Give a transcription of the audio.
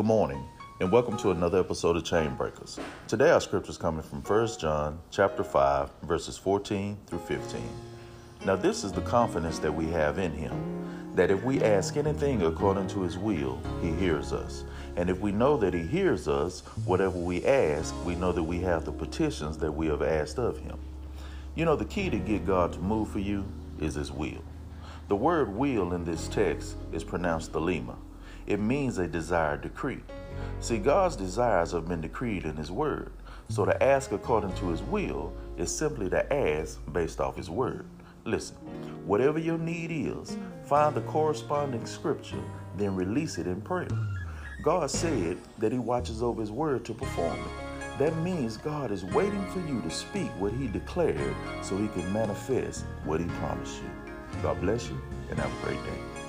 Good morning, and welcome to another episode of Chain Breakers. Today our scripture is coming from 1 John chapter 5, verses 14 through 15. Now this is the confidence that we have in him, that if we ask anything according to his will, he hears us. And if we know that he hears us, whatever we ask, we know that we have the petitions that we have asked of him. You know, the key to get God to move for you is his will. The word will in this text is pronounced the thelema it means a desired decree. See, God's desires have been decreed in His Word. So to ask according to His will is simply to ask based off His Word. Listen, whatever your need is, find the corresponding scripture, then release it in prayer. God said that He watches over His Word to perform it. That means God is waiting for you to speak what He declared so He can manifest what He promised you. God bless you and have a great day.